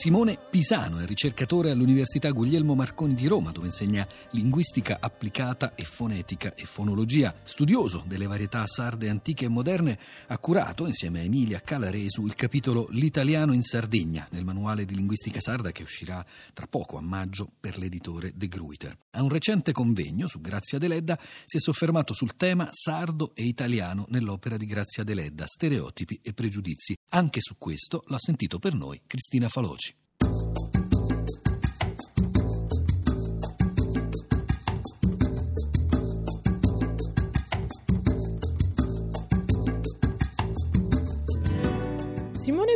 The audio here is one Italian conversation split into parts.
Simone Pisano è ricercatore all'Università Guglielmo Marconi di Roma, dove insegna linguistica applicata e fonetica e fonologia. Studioso delle varietà sarde antiche e moderne, ha curato, insieme a Emilia Calaresu, il capitolo L'italiano in Sardegna, nel manuale di linguistica sarda che uscirà tra poco, a maggio, per l'editore De Gruyter. A un recente convegno su Grazia Deledda si è soffermato sul tema sardo e italiano nell'opera di Grazia Deledda, stereotipi e pregiudizi. Anche su questo l'ha sentito per noi Cristina Faloci.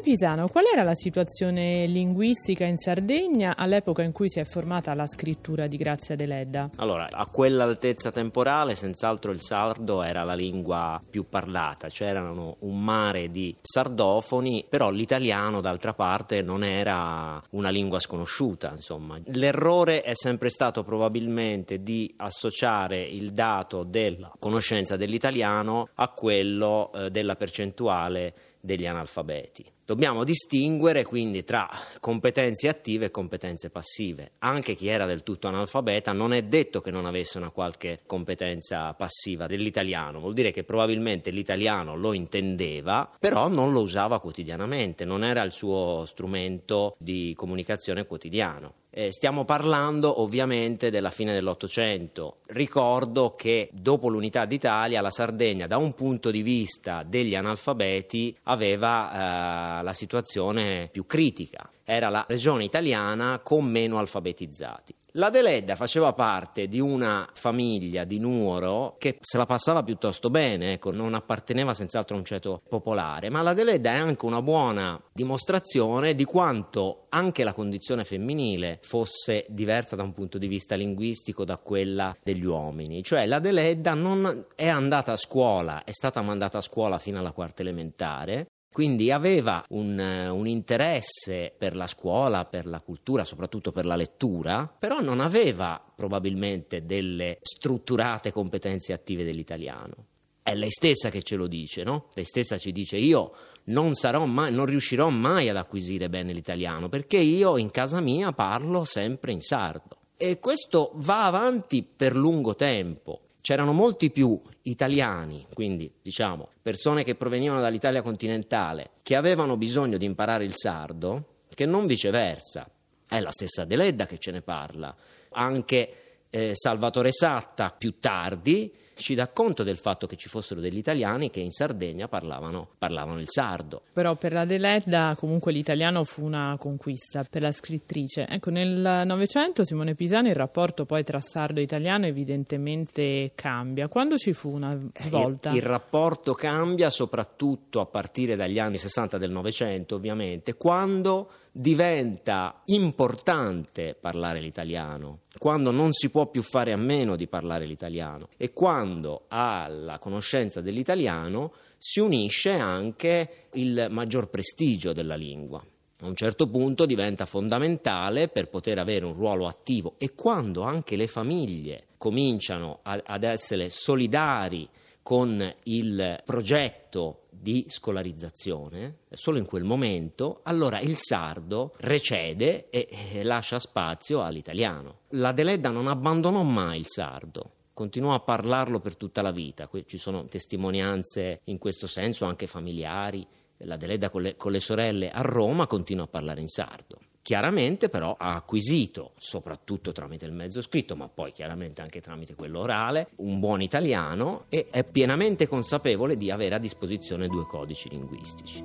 Pisano, qual era la situazione linguistica in Sardegna all'epoca in cui si è formata la scrittura di Grazia Deledda? Allora, a quell'altezza temporale, senz'altro il sardo era la lingua più parlata, c'erano un mare di sardofoni, però l'italiano d'altra parte non era una lingua sconosciuta, insomma. L'errore è sempre stato probabilmente di associare il dato della conoscenza dell'italiano a quello eh, della percentuale degli analfabeti. Dobbiamo distinguere quindi tra competenze attive e competenze passive. Anche chi era del tutto analfabeta non è detto che non avesse una qualche competenza passiva dell'italiano, vuol dire che probabilmente l'italiano lo intendeva, però non lo usava quotidianamente, non era il suo strumento di comunicazione quotidiano. Eh, stiamo parlando ovviamente della fine dell'Ottocento. Ricordo che dopo l'unità d'Italia la Sardegna, da un punto di vista degli analfabeti, aveva eh, la situazione più critica. Era la regione italiana con meno alfabetizzati. La Deledda faceva parte di una famiglia di Nuoro che se la passava piuttosto bene, ecco, non apparteneva senz'altro a un ceto popolare, ma la Deledda è anche una buona dimostrazione di quanto anche la condizione femminile fosse diversa da un punto di vista linguistico da quella degli uomini. Cioè la Deledda non è andata a scuola, è stata mandata a scuola fino alla quarta elementare, quindi aveva un, un, interesse per la scuola, per la cultura, soprattutto per la lettura, però non aveva probabilmente delle strutturate competenze attive dell'italiano. È lei stessa che ce lo dice, no? Lei stessa ci dice io non, mai, non riuscirò mai ad acquisire bene l'italiano perché io in casa mia parlo sempre in sardo. E questo va avanti per lungo tempo c'erano molti più italiani, quindi diciamo persone che provenivano dall'Italia continentale, che avevano bisogno di imparare il sardo, che non viceversa. È la stessa Deledda che ce ne parla. Anche eh, Salvatore Satta più tardi ci dà conto del fatto che ci fossero degli italiani che in Sardegna parlavano, parlavano il sardo. Però per la Deledda comunque l'italiano fu una conquista per la scrittrice. Ecco, nel Novecento Simone Pisano il rapporto poi tra sardo e italiano evidentemente cambia. Quando ci fu una svolta? Il, il rapporto cambia soprattutto a partire dagli anni 60 del Novecento ovviamente, quando diventa importante parlare l'italiano, quando non si può più fare a meno di parlare l'italiano e quando alla conoscenza dell'italiano si unisce anche il maggior prestigio della lingua. A un certo punto diventa fondamentale per poter avere un ruolo attivo e quando anche le famiglie cominciano a, ad essere solidari con il progetto di scolarizzazione, solo in quel momento, allora il sardo recede e lascia spazio all'italiano. La Deledda non abbandonò mai il sardo, continuò a parlarlo per tutta la vita, ci sono testimonianze in questo senso anche familiari, la Deledda con le, con le sorelle a Roma continua a parlare in sardo. Chiaramente però ha acquisito, soprattutto tramite il mezzo scritto, ma poi chiaramente anche tramite quello orale, un buon italiano e è pienamente consapevole di avere a disposizione due codici linguistici.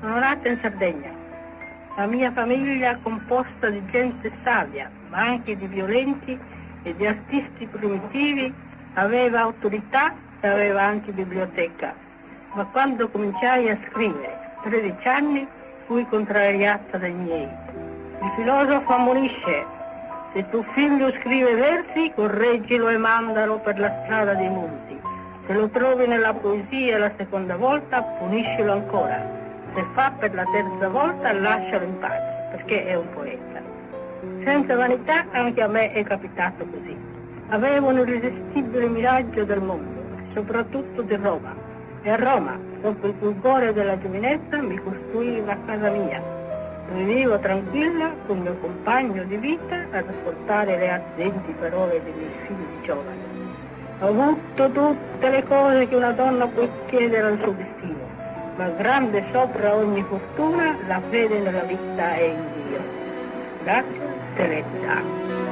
Sono nata in Sardegna. La mia famiglia composta di gente savia, ma anche di violenti e di artisti primitivi, aveva autorità e aveva anche biblioteca ma quando cominciai a scrivere, 13 anni, fui contrariata dai miei. Il filosofo ammonisce, se tuo figlio scrive versi, correggilo e mandalo per la strada dei monti. Se lo trovi nella poesia la seconda volta, puniscilo ancora. Se fa per la terza volta, lascialo in pace, perché è un poeta. Senza vanità anche a me è capitato così. Avevo un irresistibile miraggio del mondo, soprattutto di Roma E a Roma, dopo il fulgore della giovinezza, mi costruì una casa mia. Vivevo tranquilla con mio compagno di vita ad ascoltare le ardenti parole dei miei figli giovani. Ho avuto tutte le cose che una donna può chiedere al suo destino, ma grande sopra ogni fortuna la fede nella vita è in Dio. Grazie, Teresa.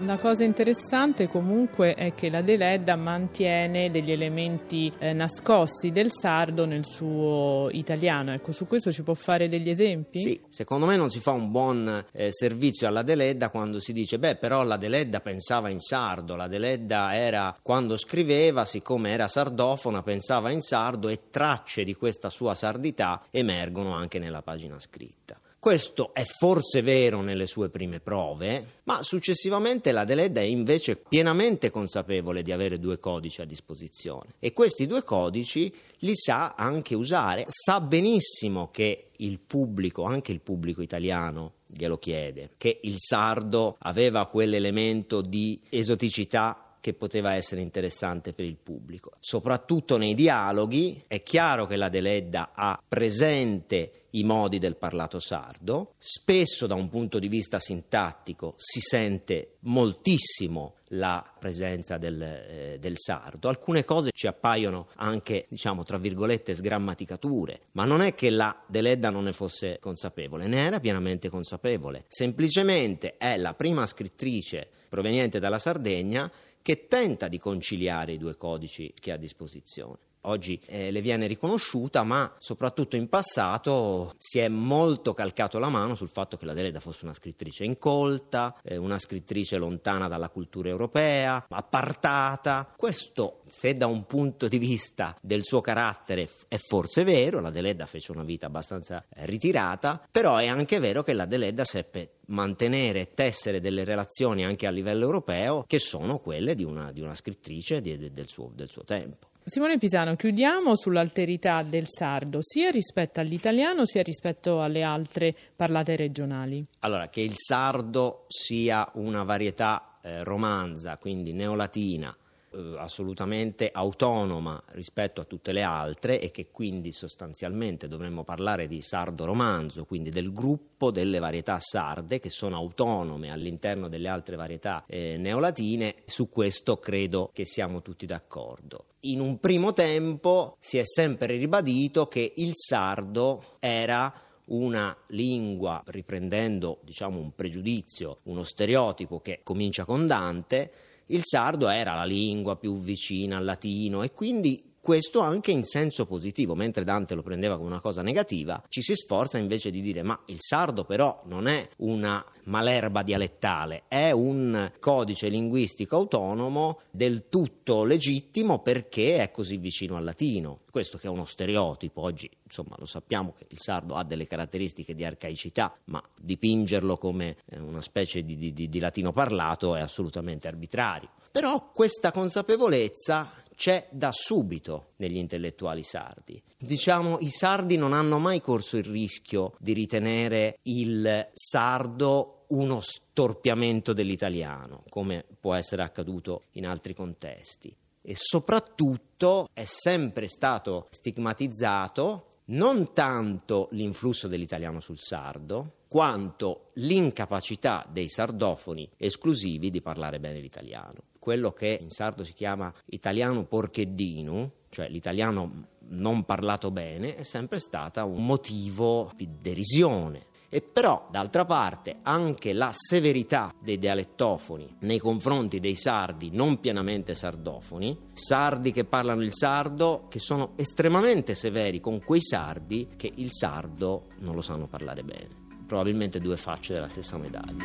La cosa interessante comunque è che la Deledda mantiene degli elementi eh, nascosti del sardo nel suo italiano. Ecco, su questo ci può fare degli esempi? Sì, secondo me non si fa un buon eh, servizio alla Deledda quando si dice beh però la Deledda pensava in sardo, la Deledda era quando scriveva, siccome era sardofona, pensava in sardo e tracce di questa sua sardità emergono anche nella pagina scritta. Questo è forse vero nelle sue prime prove, ma successivamente la Deledda è invece pienamente consapevole di avere due codici a disposizione. E questi due codici li sa anche usare, sa benissimo che il pubblico, anche il pubblico italiano, glielo chiede, che il sardo aveva quell'elemento di esoticità che poteva essere interessante per il pubblico. Soprattutto nei dialoghi è chiaro che la Deledda ha presente i modi del parlato sardo, spesso da un punto di vista sintattico si sente moltissimo la presenza del, eh, del, sardo. Alcune cose ci appaiono anche, diciamo, tra virgolette, sgrammaticature, ma non è che la Deledda non ne fosse consapevole, ne era pienamente consapevole. Semplicemente è la prima scrittrice proveniente dalla Sardegna che tenta di conciliare i due codici che ha a disposizione oggi eh, le viene riconosciuta, ma soprattutto in passato si è molto calcato la mano sul fatto che la Deleda fosse una scrittrice incolta, eh, una scrittrice lontana dalla cultura europea, appartata. Questo, se da un punto di vista del suo carattere è forse vero, la Deleda fece una vita abbastanza eh, ritirata, però è anche vero che la Deleda seppe mantenere e tessere delle relazioni anche a livello europeo che sono quelle di una, di una scrittrice di, de, del, suo, del suo tempo. Simone Pisano, chiudiamo sull'alterità del sardo, sia rispetto all'italiano sia rispetto alle altre parlate regionali. Allora, che il sardo sia una varietà eh, romanza, quindi neolatina, eh, assolutamente autonoma rispetto a tutte le altre e che quindi sostanzialmente dovremmo parlare di sardo romanzo, quindi del gruppo delle varietà sarde che sono autonome all'interno delle altre varietà eh, neolatine, su questo credo che siamo tutti d'accordo. In un primo tempo si è sempre ribadito che il sardo era una lingua, riprendendo diciamo un pregiudizio, uno stereotipo che comincia con Dante, il sardo era la lingua più vicina al latino e quindi questo anche in senso positivo, mentre Dante lo prendeva come una cosa negativa, ci si sforza invece di dire ma il sardo però non è una malerba dialettale, è un codice linguistico autonomo del tutto legittimo perché è così vicino al latino. Questo che è uno stereotipo, oggi insomma lo sappiamo che il sardo ha delle caratteristiche di arcaicità, ma dipingerlo come eh, una specie di, di, di latino parlato è assolutamente arbitrario. Però questa consapevolezza c'è da subito negli intellettuali sardi. Diciamo, i sardi non hanno mai corso il rischio di ritenere il sardo uno storpiamento dell'italiano, come può essere accaduto in altri contesti. E soprattutto è sempre stato stigmatizzato non tanto l'influsso dell'italiano sul sardo, quanto l'incapacità dei sardofoni esclusivi di parlare bene l'italiano quello che in sardo si chiama italiano porcheddino, cioè l'italiano non parlato bene, è sempre stata un motivo di derisione. E però, d'altra parte, anche la severità dei dialettofoni nei confronti dei sardi non pienamente sardofoni, sardi che parlano il sardo, che sono estremamente severi con quei sardi che il sardo non lo sanno parlare bene. Probabilmente due facce della stessa medaglia.